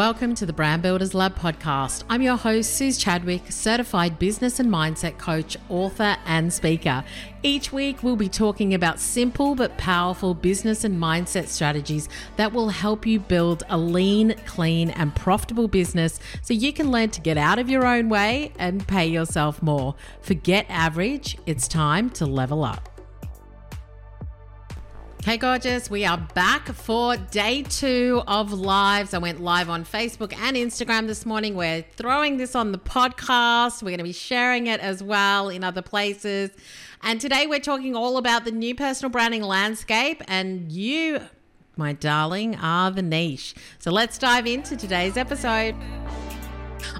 Welcome to the Brand Builders Lab podcast. I'm your host, Suz Chadwick, certified business and mindset coach, author, and speaker. Each week, we'll be talking about simple but powerful business and mindset strategies that will help you build a lean, clean, and profitable business so you can learn to get out of your own way and pay yourself more. Forget average, it's time to level up. Hey, gorgeous. We are back for day two of lives. I went live on Facebook and Instagram this morning. We're throwing this on the podcast. We're going to be sharing it as well in other places. And today we're talking all about the new personal branding landscape. And you, my darling, are the niche. So let's dive into today's episode.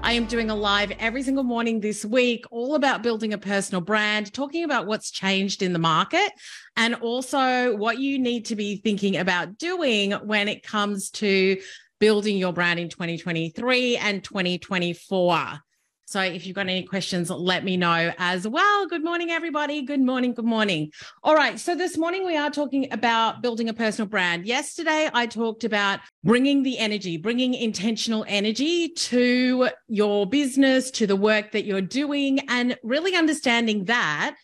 I am doing a live every single morning this week, all about building a personal brand, talking about what's changed in the market and also what you need to be thinking about doing when it comes to building your brand in 2023 and 2024. So if you've got any questions, let me know as well. Good morning, everybody. Good morning. Good morning. All right. So this morning we are talking about building a personal brand. Yesterday I talked about bringing the energy, bringing intentional energy to your business, to the work that you're doing, and really understanding that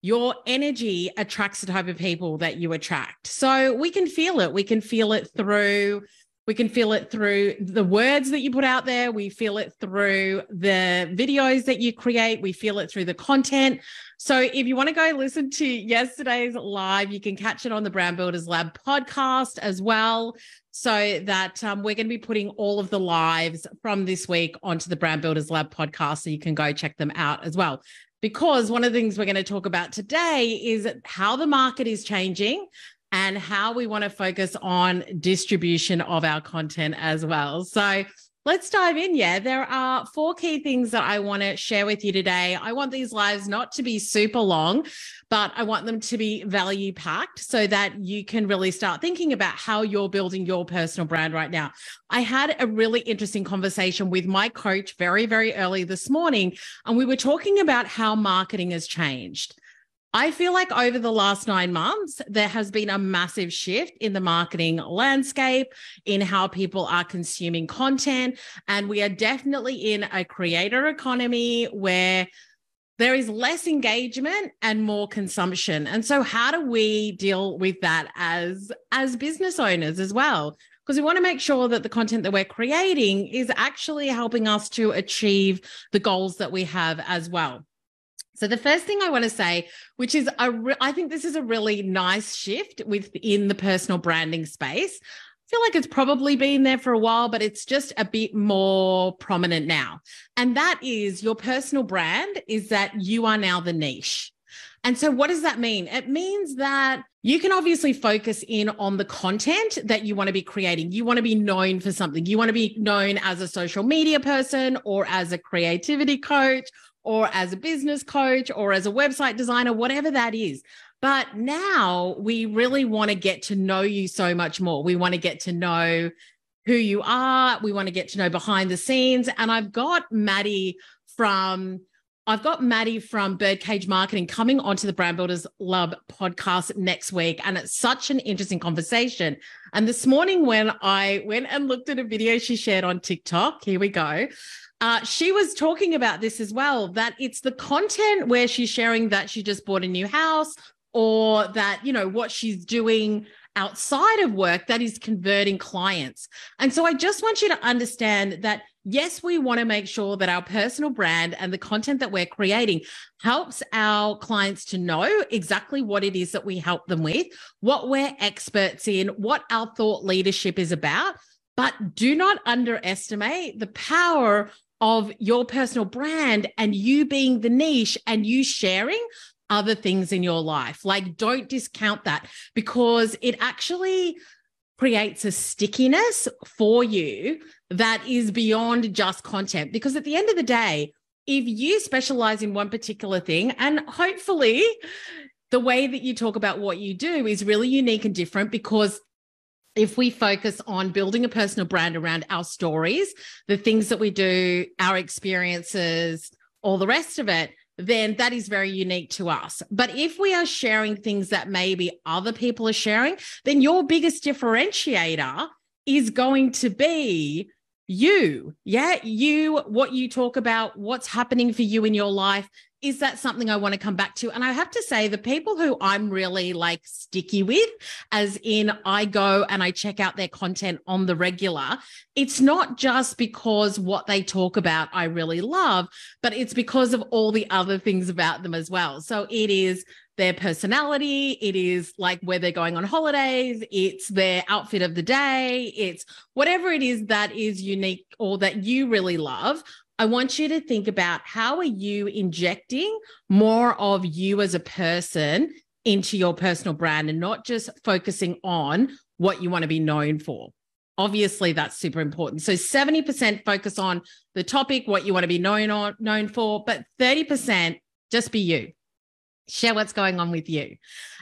your energy attracts the type of people that you attract. So we can feel it. We can feel it through we can feel it through the words that you put out there. We feel it through the videos that you create. We feel it through the content. So if you want to go listen to yesterday's live, you can catch it on the Brand Builders Lab podcast as well. So that um, we're going to be putting all of the lives from this week onto the Brand Builders Lab podcast. So you can go check them out as well because one of the things we're going to talk about today is how the market is changing and how we want to focus on distribution of our content as well. So let's dive in. Yeah, there are four key things that I want to share with you today. I want these lives not to be super long, but I want them to be value packed so that you can really start thinking about how you're building your personal brand right now. I had a really interesting conversation with my coach very, very early this morning, and we were talking about how marketing has changed. I feel like over the last nine months, there has been a massive shift in the marketing landscape, in how people are consuming content. And we are definitely in a creator economy where there is less engagement and more consumption. And so how do we deal with that as as business owners as well? Because we want to make sure that the content that we're creating is actually helping us to achieve the goals that we have as well. So the first thing I want to say, which is a re- I think this is a really nice shift within the personal branding space. I feel like it's probably been there for a while, but it's just a bit more prominent now. And that is your personal brand is that you are now the niche. And so, what does that mean? It means that you can obviously focus in on the content that you want to be creating. You want to be known for something. You want to be known as a social media person or as a creativity coach or as a business coach or as a website designer, whatever that is. But now we really want to get to know you so much more. We want to get to know who you are. We want to get to know behind the scenes. And I've got Maddie from I've got Maddie from Birdcage Marketing coming onto the Brand Builders Lab podcast next week. And it's such an interesting conversation. And this morning, when I went and looked at a video she shared on TikTok, here we go. Uh, she was talking about this as well that it's the content where she's sharing that she just bought a new house or that, you know, what she's doing outside of work that is converting clients. And so I just want you to understand that yes, we want to make sure that our personal brand and the content that we're creating helps our clients to know exactly what it is that we help them with, what we're experts in, what our thought leadership is about. But do not underestimate the power of your personal brand and you being the niche and you sharing other things in your life. Like, don't discount that because it actually creates a stickiness for you that is beyond just content. Because at the end of the day, if you specialize in one particular thing, and hopefully the way that you talk about what you do is really unique and different because if we focus on building a personal brand around our stories, the things that we do, our experiences, all the rest of it, then that is very unique to us. But if we are sharing things that maybe other people are sharing, then your biggest differentiator is going to be you. Yeah, you, what you talk about, what's happening for you in your life. Is that something I want to come back to? And I have to say, the people who I'm really like sticky with, as in I go and I check out their content on the regular, it's not just because what they talk about I really love, but it's because of all the other things about them as well. So it is their personality, it is like where they're going on holidays, it's their outfit of the day, it's whatever it is that is unique or that you really love. I want you to think about how are you injecting more of you as a person into your personal brand and not just focusing on what you want to be known for. Obviously, that's super important. So 70% focus on the topic, what you want to be known on, known for, but 30% just be you share what's going on with you.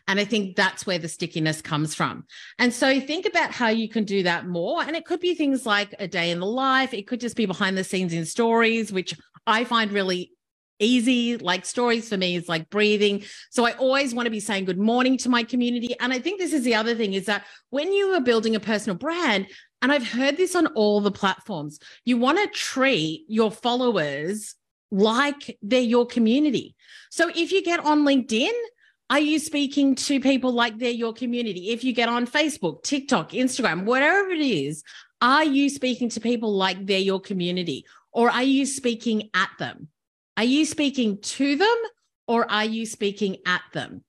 And I think that's where the stickiness comes from. And so think about how you can do that more. And it could be things like a day in the life, it could just be behind the scenes in stories, which I find really easy like stories for me is like breathing so i always want to be saying good morning to my community and i think this is the other thing is that when you are building a personal brand and i've heard this on all the platforms you want to treat your followers like they're your community. So if you get on LinkedIn, are you speaking to people like they're your community? If you get on Facebook, TikTok, Instagram, whatever it is, are you speaking to people like they're your community? Or are you speaking at them? Are you speaking to them or are you speaking at them?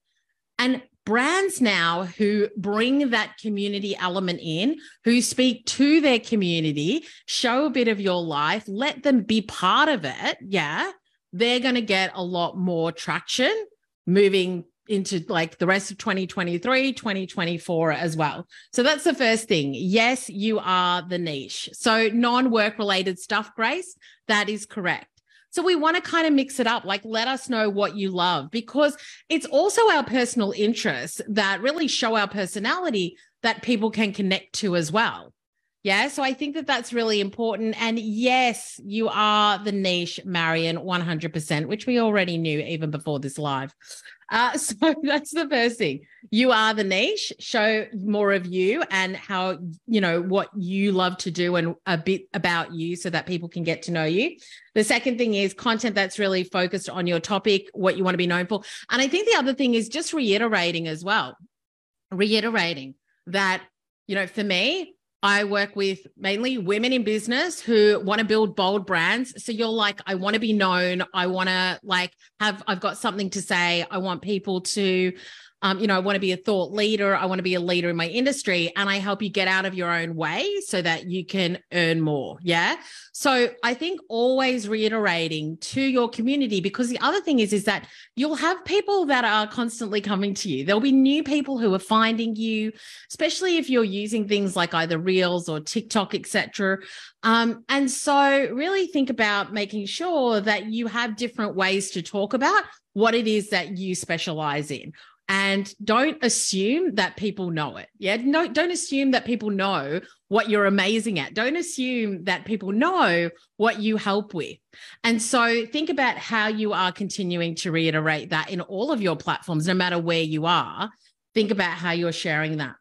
And brands now who bring that community element in, who speak to their community, show a bit of your life, let them be part of it. Yeah. They're going to get a lot more traction moving into like the rest of 2023, 2024 as well. So that's the first thing. Yes, you are the niche. So non work related stuff, Grace, that is correct. So we want to kind of mix it up, like let us know what you love because it's also our personal interests that really show our personality that people can connect to as well. Yeah. So I think that that's really important. And yes, you are the niche, Marion, 100%, which we already knew even before this live. Uh, so that's the first thing. You are the niche. Show more of you and how, you know, what you love to do and a bit about you so that people can get to know you. The second thing is content that's really focused on your topic, what you want to be known for. And I think the other thing is just reiterating as well, reiterating that, you know, for me, I work with mainly women in business who want to build bold brands. So you're like, I want to be known. I want to like have, I've got something to say. I want people to um, you know, I want to be a thought leader. I want to be a leader in my industry. And I help you get out of your own way so that you can earn more. Yeah. So I think always reiterating to your community, because the other thing is, is that you'll have people that are constantly coming to you. There'll be new people who are finding you, especially if you're using things like either Reels or TikTok, etc. Um, and so really think about making sure that you have different ways to talk about what it is that you specialize in and don't assume that people know it. Yeah. No, don't assume that people know what you're amazing at. Don't assume that people know what you help with. And so think about how you are continuing to reiterate that in all of your platforms, no matter where you are. Think about how you're sharing that.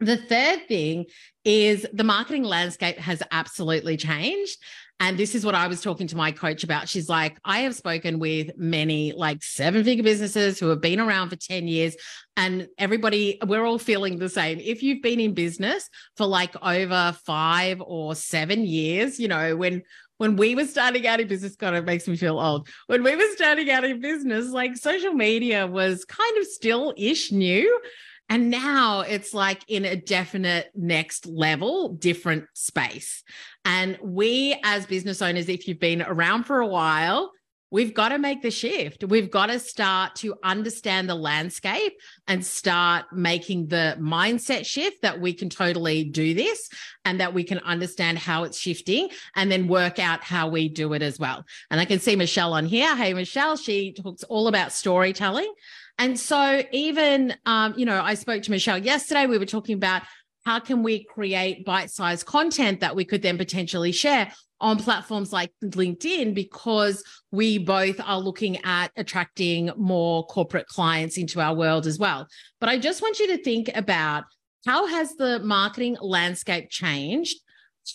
The third thing is the marketing landscape has absolutely changed. And this is what I was talking to my coach about. She's like, I have spoken with many like seven figure businesses who have been around for 10 years, and everybody, we're all feeling the same. If you've been in business for like over five or seven years, you know, when when we were starting out in business, God, it makes me feel old. When we were starting out in business, like social media was kind of still ish new. And now it's like in a definite next level, different space. And we, as business owners, if you've been around for a while, we've got to make the shift. We've got to start to understand the landscape and start making the mindset shift that we can totally do this and that we can understand how it's shifting and then work out how we do it as well. And I can see Michelle on here. Hey, Michelle, she talks all about storytelling. And so, even, um, you know, I spoke to Michelle yesterday. We were talking about how can we create bite-sized content that we could then potentially share on platforms like LinkedIn because we both are looking at attracting more corporate clients into our world as well. But I just want you to think about how has the marketing landscape changed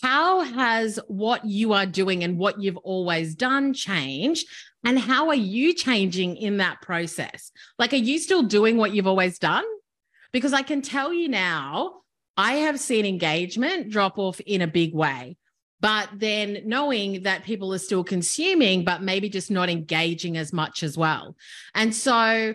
how has what you are doing and what you've always done changed? And how are you changing in that process? Like, are you still doing what you've always done? Because I can tell you now, I have seen engagement drop off in a big way. But then knowing that people are still consuming, but maybe just not engaging as much as well. And so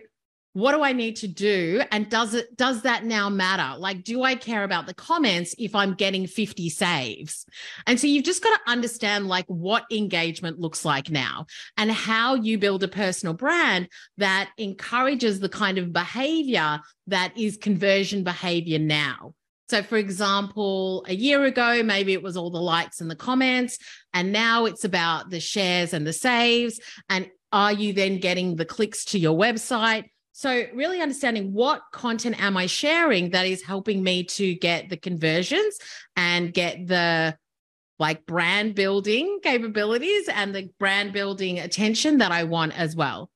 what do I need to do? And does it does that now matter? Like, do I care about the comments if I'm getting 50 saves? And so you've just got to understand like what engagement looks like now and how you build a personal brand that encourages the kind of behavior that is conversion behavior now. So, for example, a year ago, maybe it was all the likes and the comments, and now it's about the shares and the saves. And are you then getting the clicks to your website? So, really understanding what content am I sharing that is helping me to get the conversions and get the like brand building capabilities and the brand building attention that I want as well.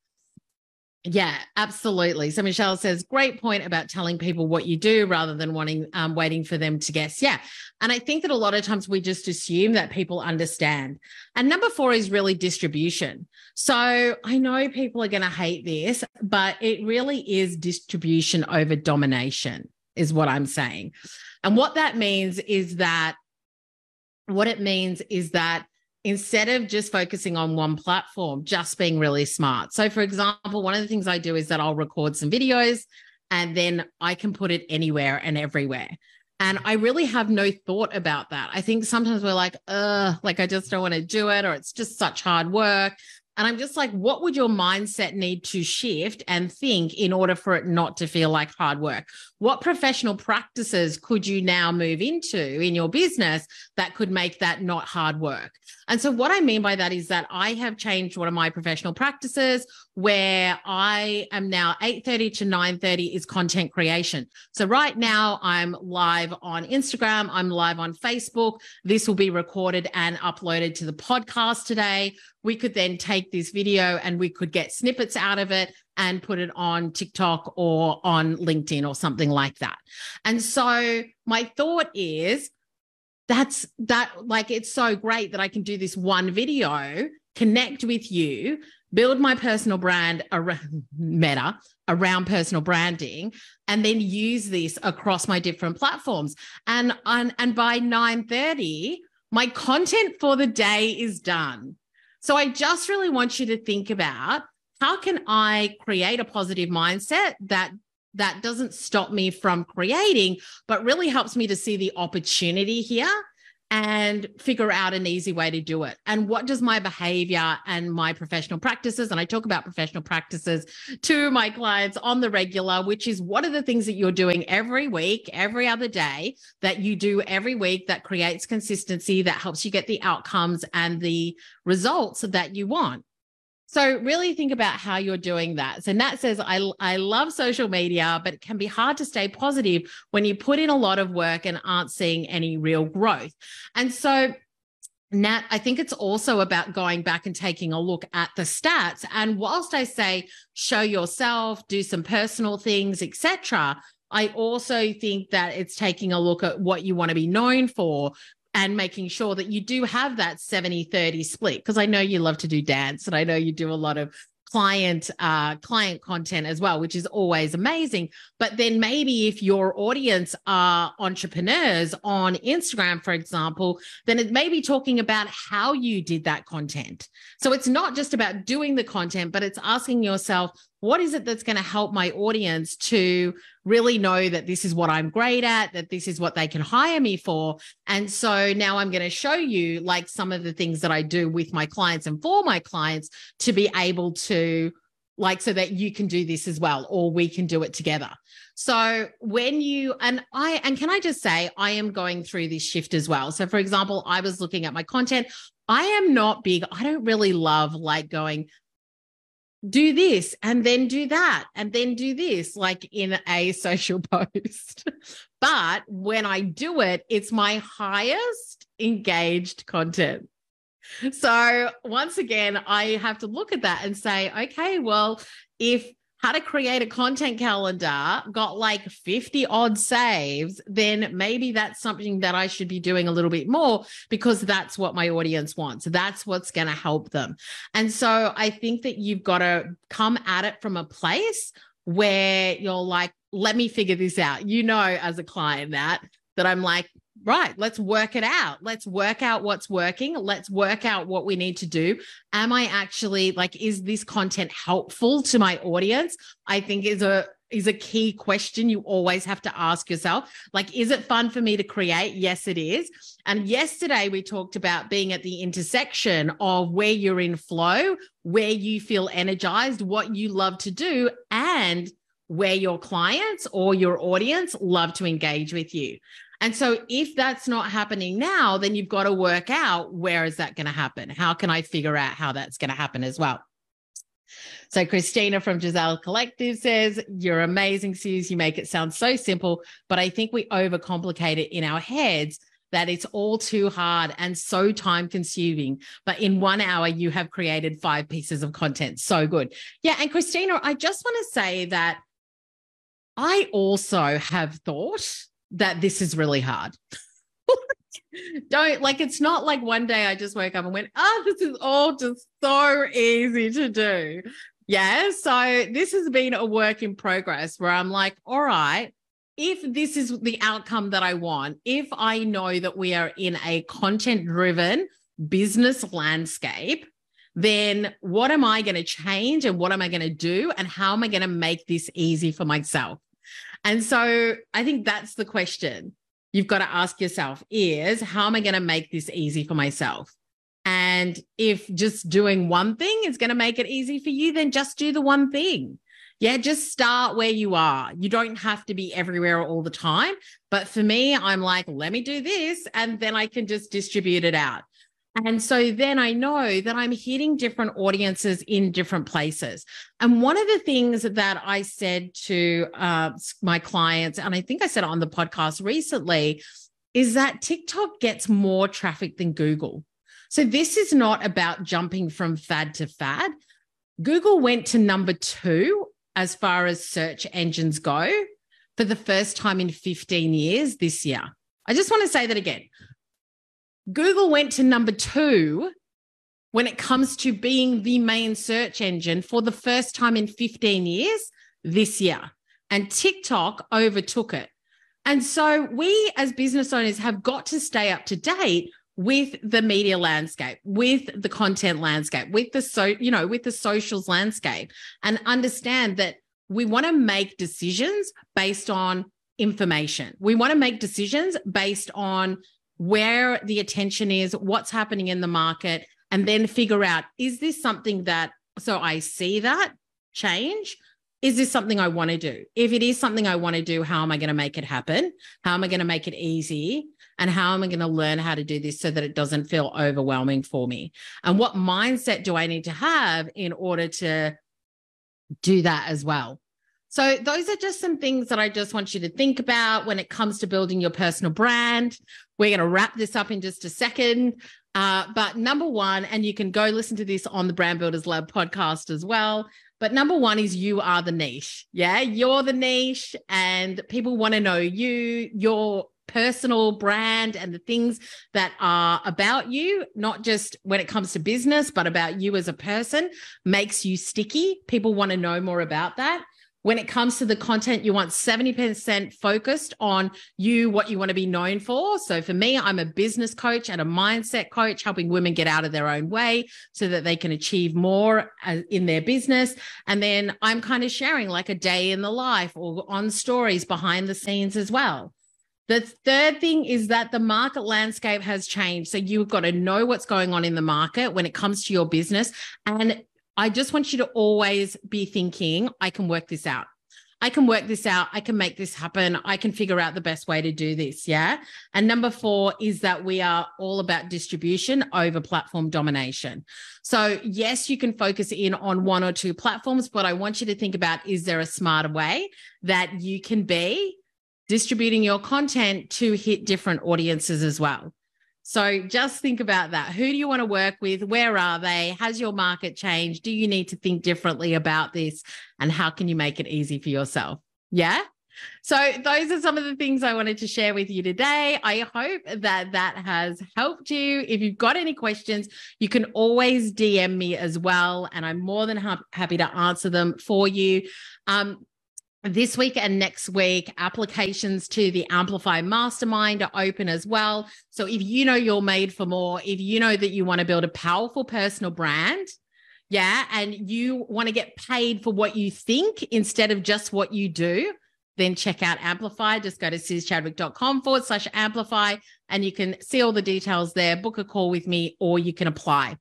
Yeah, absolutely. So Michelle says, great point about telling people what you do rather than wanting um, waiting for them to guess. Yeah, and I think that a lot of times we just assume that people understand. And number four is really distribution. So I know people are going to hate this, but it really is distribution over domination, is what I'm saying. And what that means is that what it means is that instead of just focusing on one platform, just being really smart. So, for example, one of the things I do is that I'll record some videos and then I can put it anywhere and everywhere. And I really have no thought about that. I think sometimes we're like, uh, like I just don't want to do it, or it's just such hard work. And I'm just like, what would your mindset need to shift and think in order for it not to feel like hard work? What professional practices could you now move into in your business that could make that not hard work? And so what I mean by that is that I have changed one of my professional practices where I am now 8:30 to 9:30 is content creation. So right now I'm live on Instagram, I'm live on Facebook. This will be recorded and uploaded to the podcast today. We could then take this video and we could get snippets out of it and put it on TikTok or on LinkedIn or something like that. And so my thought is that's that like it's so great that I can do this one video, connect with you, build my personal brand around meta around personal branding and then use this across my different platforms. And and, and by 9:30 my content for the day is done. So I just really want you to think about how can I create a positive mindset that that doesn't stop me from creating, but really helps me to see the opportunity here and figure out an easy way to do it. And what does my behavior and my professional practices, and I talk about professional practices to my clients on the regular, which is what are the things that you're doing every week, every other day that you do every week that creates consistency, that helps you get the outcomes and the results that you want. So really think about how you're doing that. So Nat says, I, I love social media, but it can be hard to stay positive when you put in a lot of work and aren't seeing any real growth. And so Nat, I think it's also about going back and taking a look at the stats. And whilst I say show yourself, do some personal things, etc., I also think that it's taking a look at what you want to be known for and making sure that you do have that 70 30 split because i know you love to do dance and i know you do a lot of client uh, client content as well which is always amazing. But then maybe if your audience are entrepreneurs on instagram for example then it may be talking about how you did that content. So it's not just about doing the content but it's asking yourself what is it that's going to help my audience to really know that this is what I'm great at, that this is what they can hire me for. And so now I'm going to show you like some of the things that I do with my clients and for my clients to be able to like so that you can do this as well or we can do it together. So when you and I and can I just say I am going through this shift as well. So for example, I was looking at my content. I am not big. I don't really love like going do this and then do that and then do this like in a social post. but when I do it, it's my highest engaged content. So once again, I have to look at that and say, okay, well, if how to create a content calendar, got like 50 odd saves, then maybe that's something that I should be doing a little bit more because that's what my audience wants. That's what's going to help them. And so I think that you've got to come at it from a place where you're like, let me figure this out. You know, as a client, that that I'm like, right, let's work it out. Let's work out what's working. Let's work out what we need to do. Am I actually like, is this content helpful to my audience? I think is a is a key question you always have to ask yourself. Like, is it fun for me to create? Yes, it is. And yesterday we talked about being at the intersection of where you're in flow, where you feel energized, what you love to do, and where your clients or your audience love to engage with you. And so if that's not happening now, then you've got to work out where is that going to happen? How can I figure out how that's going to happen as well? So Christina from Giselle Collective says, You're amazing, Suz. You make it sound so simple, but I think we overcomplicate it in our heads that it's all too hard and so time consuming. But in one hour, you have created five pieces of content. So good. Yeah. And Christina, I just want to say that I also have thought that this is really hard. Don't like it's not like one day I just woke up and went, oh, this is all just so easy to do. Yeah. So this has been a work in progress where I'm like, all right, if this is the outcome that I want, if I know that we are in a content driven business landscape, then what am I going to change and what am I going to do? And how am I going to make this easy for myself? And so I think that's the question you've got to ask yourself is how am I going to make this easy for myself? And if just doing one thing is going to make it easy for you, then just do the one thing. Yeah, just start where you are. You don't have to be everywhere all the time. But for me, I'm like, let me do this, and then I can just distribute it out. And so then I know that I'm hitting different audiences in different places. And one of the things that I said to uh, my clients, and I think I said on the podcast recently, is that TikTok gets more traffic than Google. So this is not about jumping from fad to fad. Google went to number two as far as search engines go for the first time in 15 years this year. I just want to say that again. Google went to number two when it comes to being the main search engine for the first time in 15 years this year. And TikTok overtook it. And so we as business owners have got to stay up to date with the media landscape, with the content landscape, with the so, you know, with the socials landscape and understand that we want to make decisions based on information. We want to make decisions based on where the attention is, what's happening in the market, and then figure out is this something that, so I see that change. Is this something I want to do? If it is something I want to do, how am I going to make it happen? How am I going to make it easy? And how am I going to learn how to do this so that it doesn't feel overwhelming for me? And what mindset do I need to have in order to do that as well? So, those are just some things that I just want you to think about when it comes to building your personal brand. We're going to wrap this up in just a second. Uh, but number one, and you can go listen to this on the Brand Builders Lab podcast as well. But number one is you are the niche. Yeah, you're the niche, and people want to know you, your personal brand, and the things that are about you, not just when it comes to business, but about you as a person, makes you sticky. People want to know more about that when it comes to the content, you want 70% focused on you, what you want to be known for. So for me, I'm a business coach and a mindset coach, helping women get out of their own way so that they can achieve more uh, in their business. And then I'm kind of sharing like a day in the life or on stories behind the scenes as well. The third thing is that the market landscape has changed. So you've got to know what's going on in the market when it comes to your business. And I just want you to always be thinking, I can work this out. I can work this out. I can make this happen. I can figure out the best way to do this. Yeah. And number four is that we are all about distribution over platform domination. So, yes, you can focus in on one or two platforms, but I want you to think about is there a smarter way that you can be distributing your content to hit different audiences as well? So just think about that. Who do you want to work with? Where are they? Has your market changed? Do you need to think differently about this? And how can you make it easy for yourself? Yeah. So, those are some of the things I wanted to share with you today. I hope that that has helped you. If you've got any questions, you can always DM me as well, and I'm more than ha- happy to answer them for you. Um, this week and next week, applications to the Amplify Mastermind are open as well. So if you know you're made for more, if you know that you want to build a powerful personal brand, yeah, and you want to get paid for what you think instead of just what you do, then check out Amplify. Just go to suzchadwick.com forward slash amplify and you can see all the details there, book a call with me, or you can apply.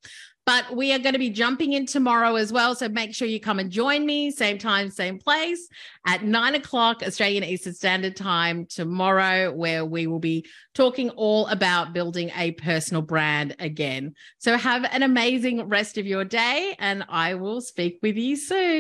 But we are going to be jumping in tomorrow as well. So make sure you come and join me, same time, same place at nine o'clock Australian Eastern Standard Time tomorrow, where we will be talking all about building a personal brand again. So have an amazing rest of your day, and I will speak with you soon.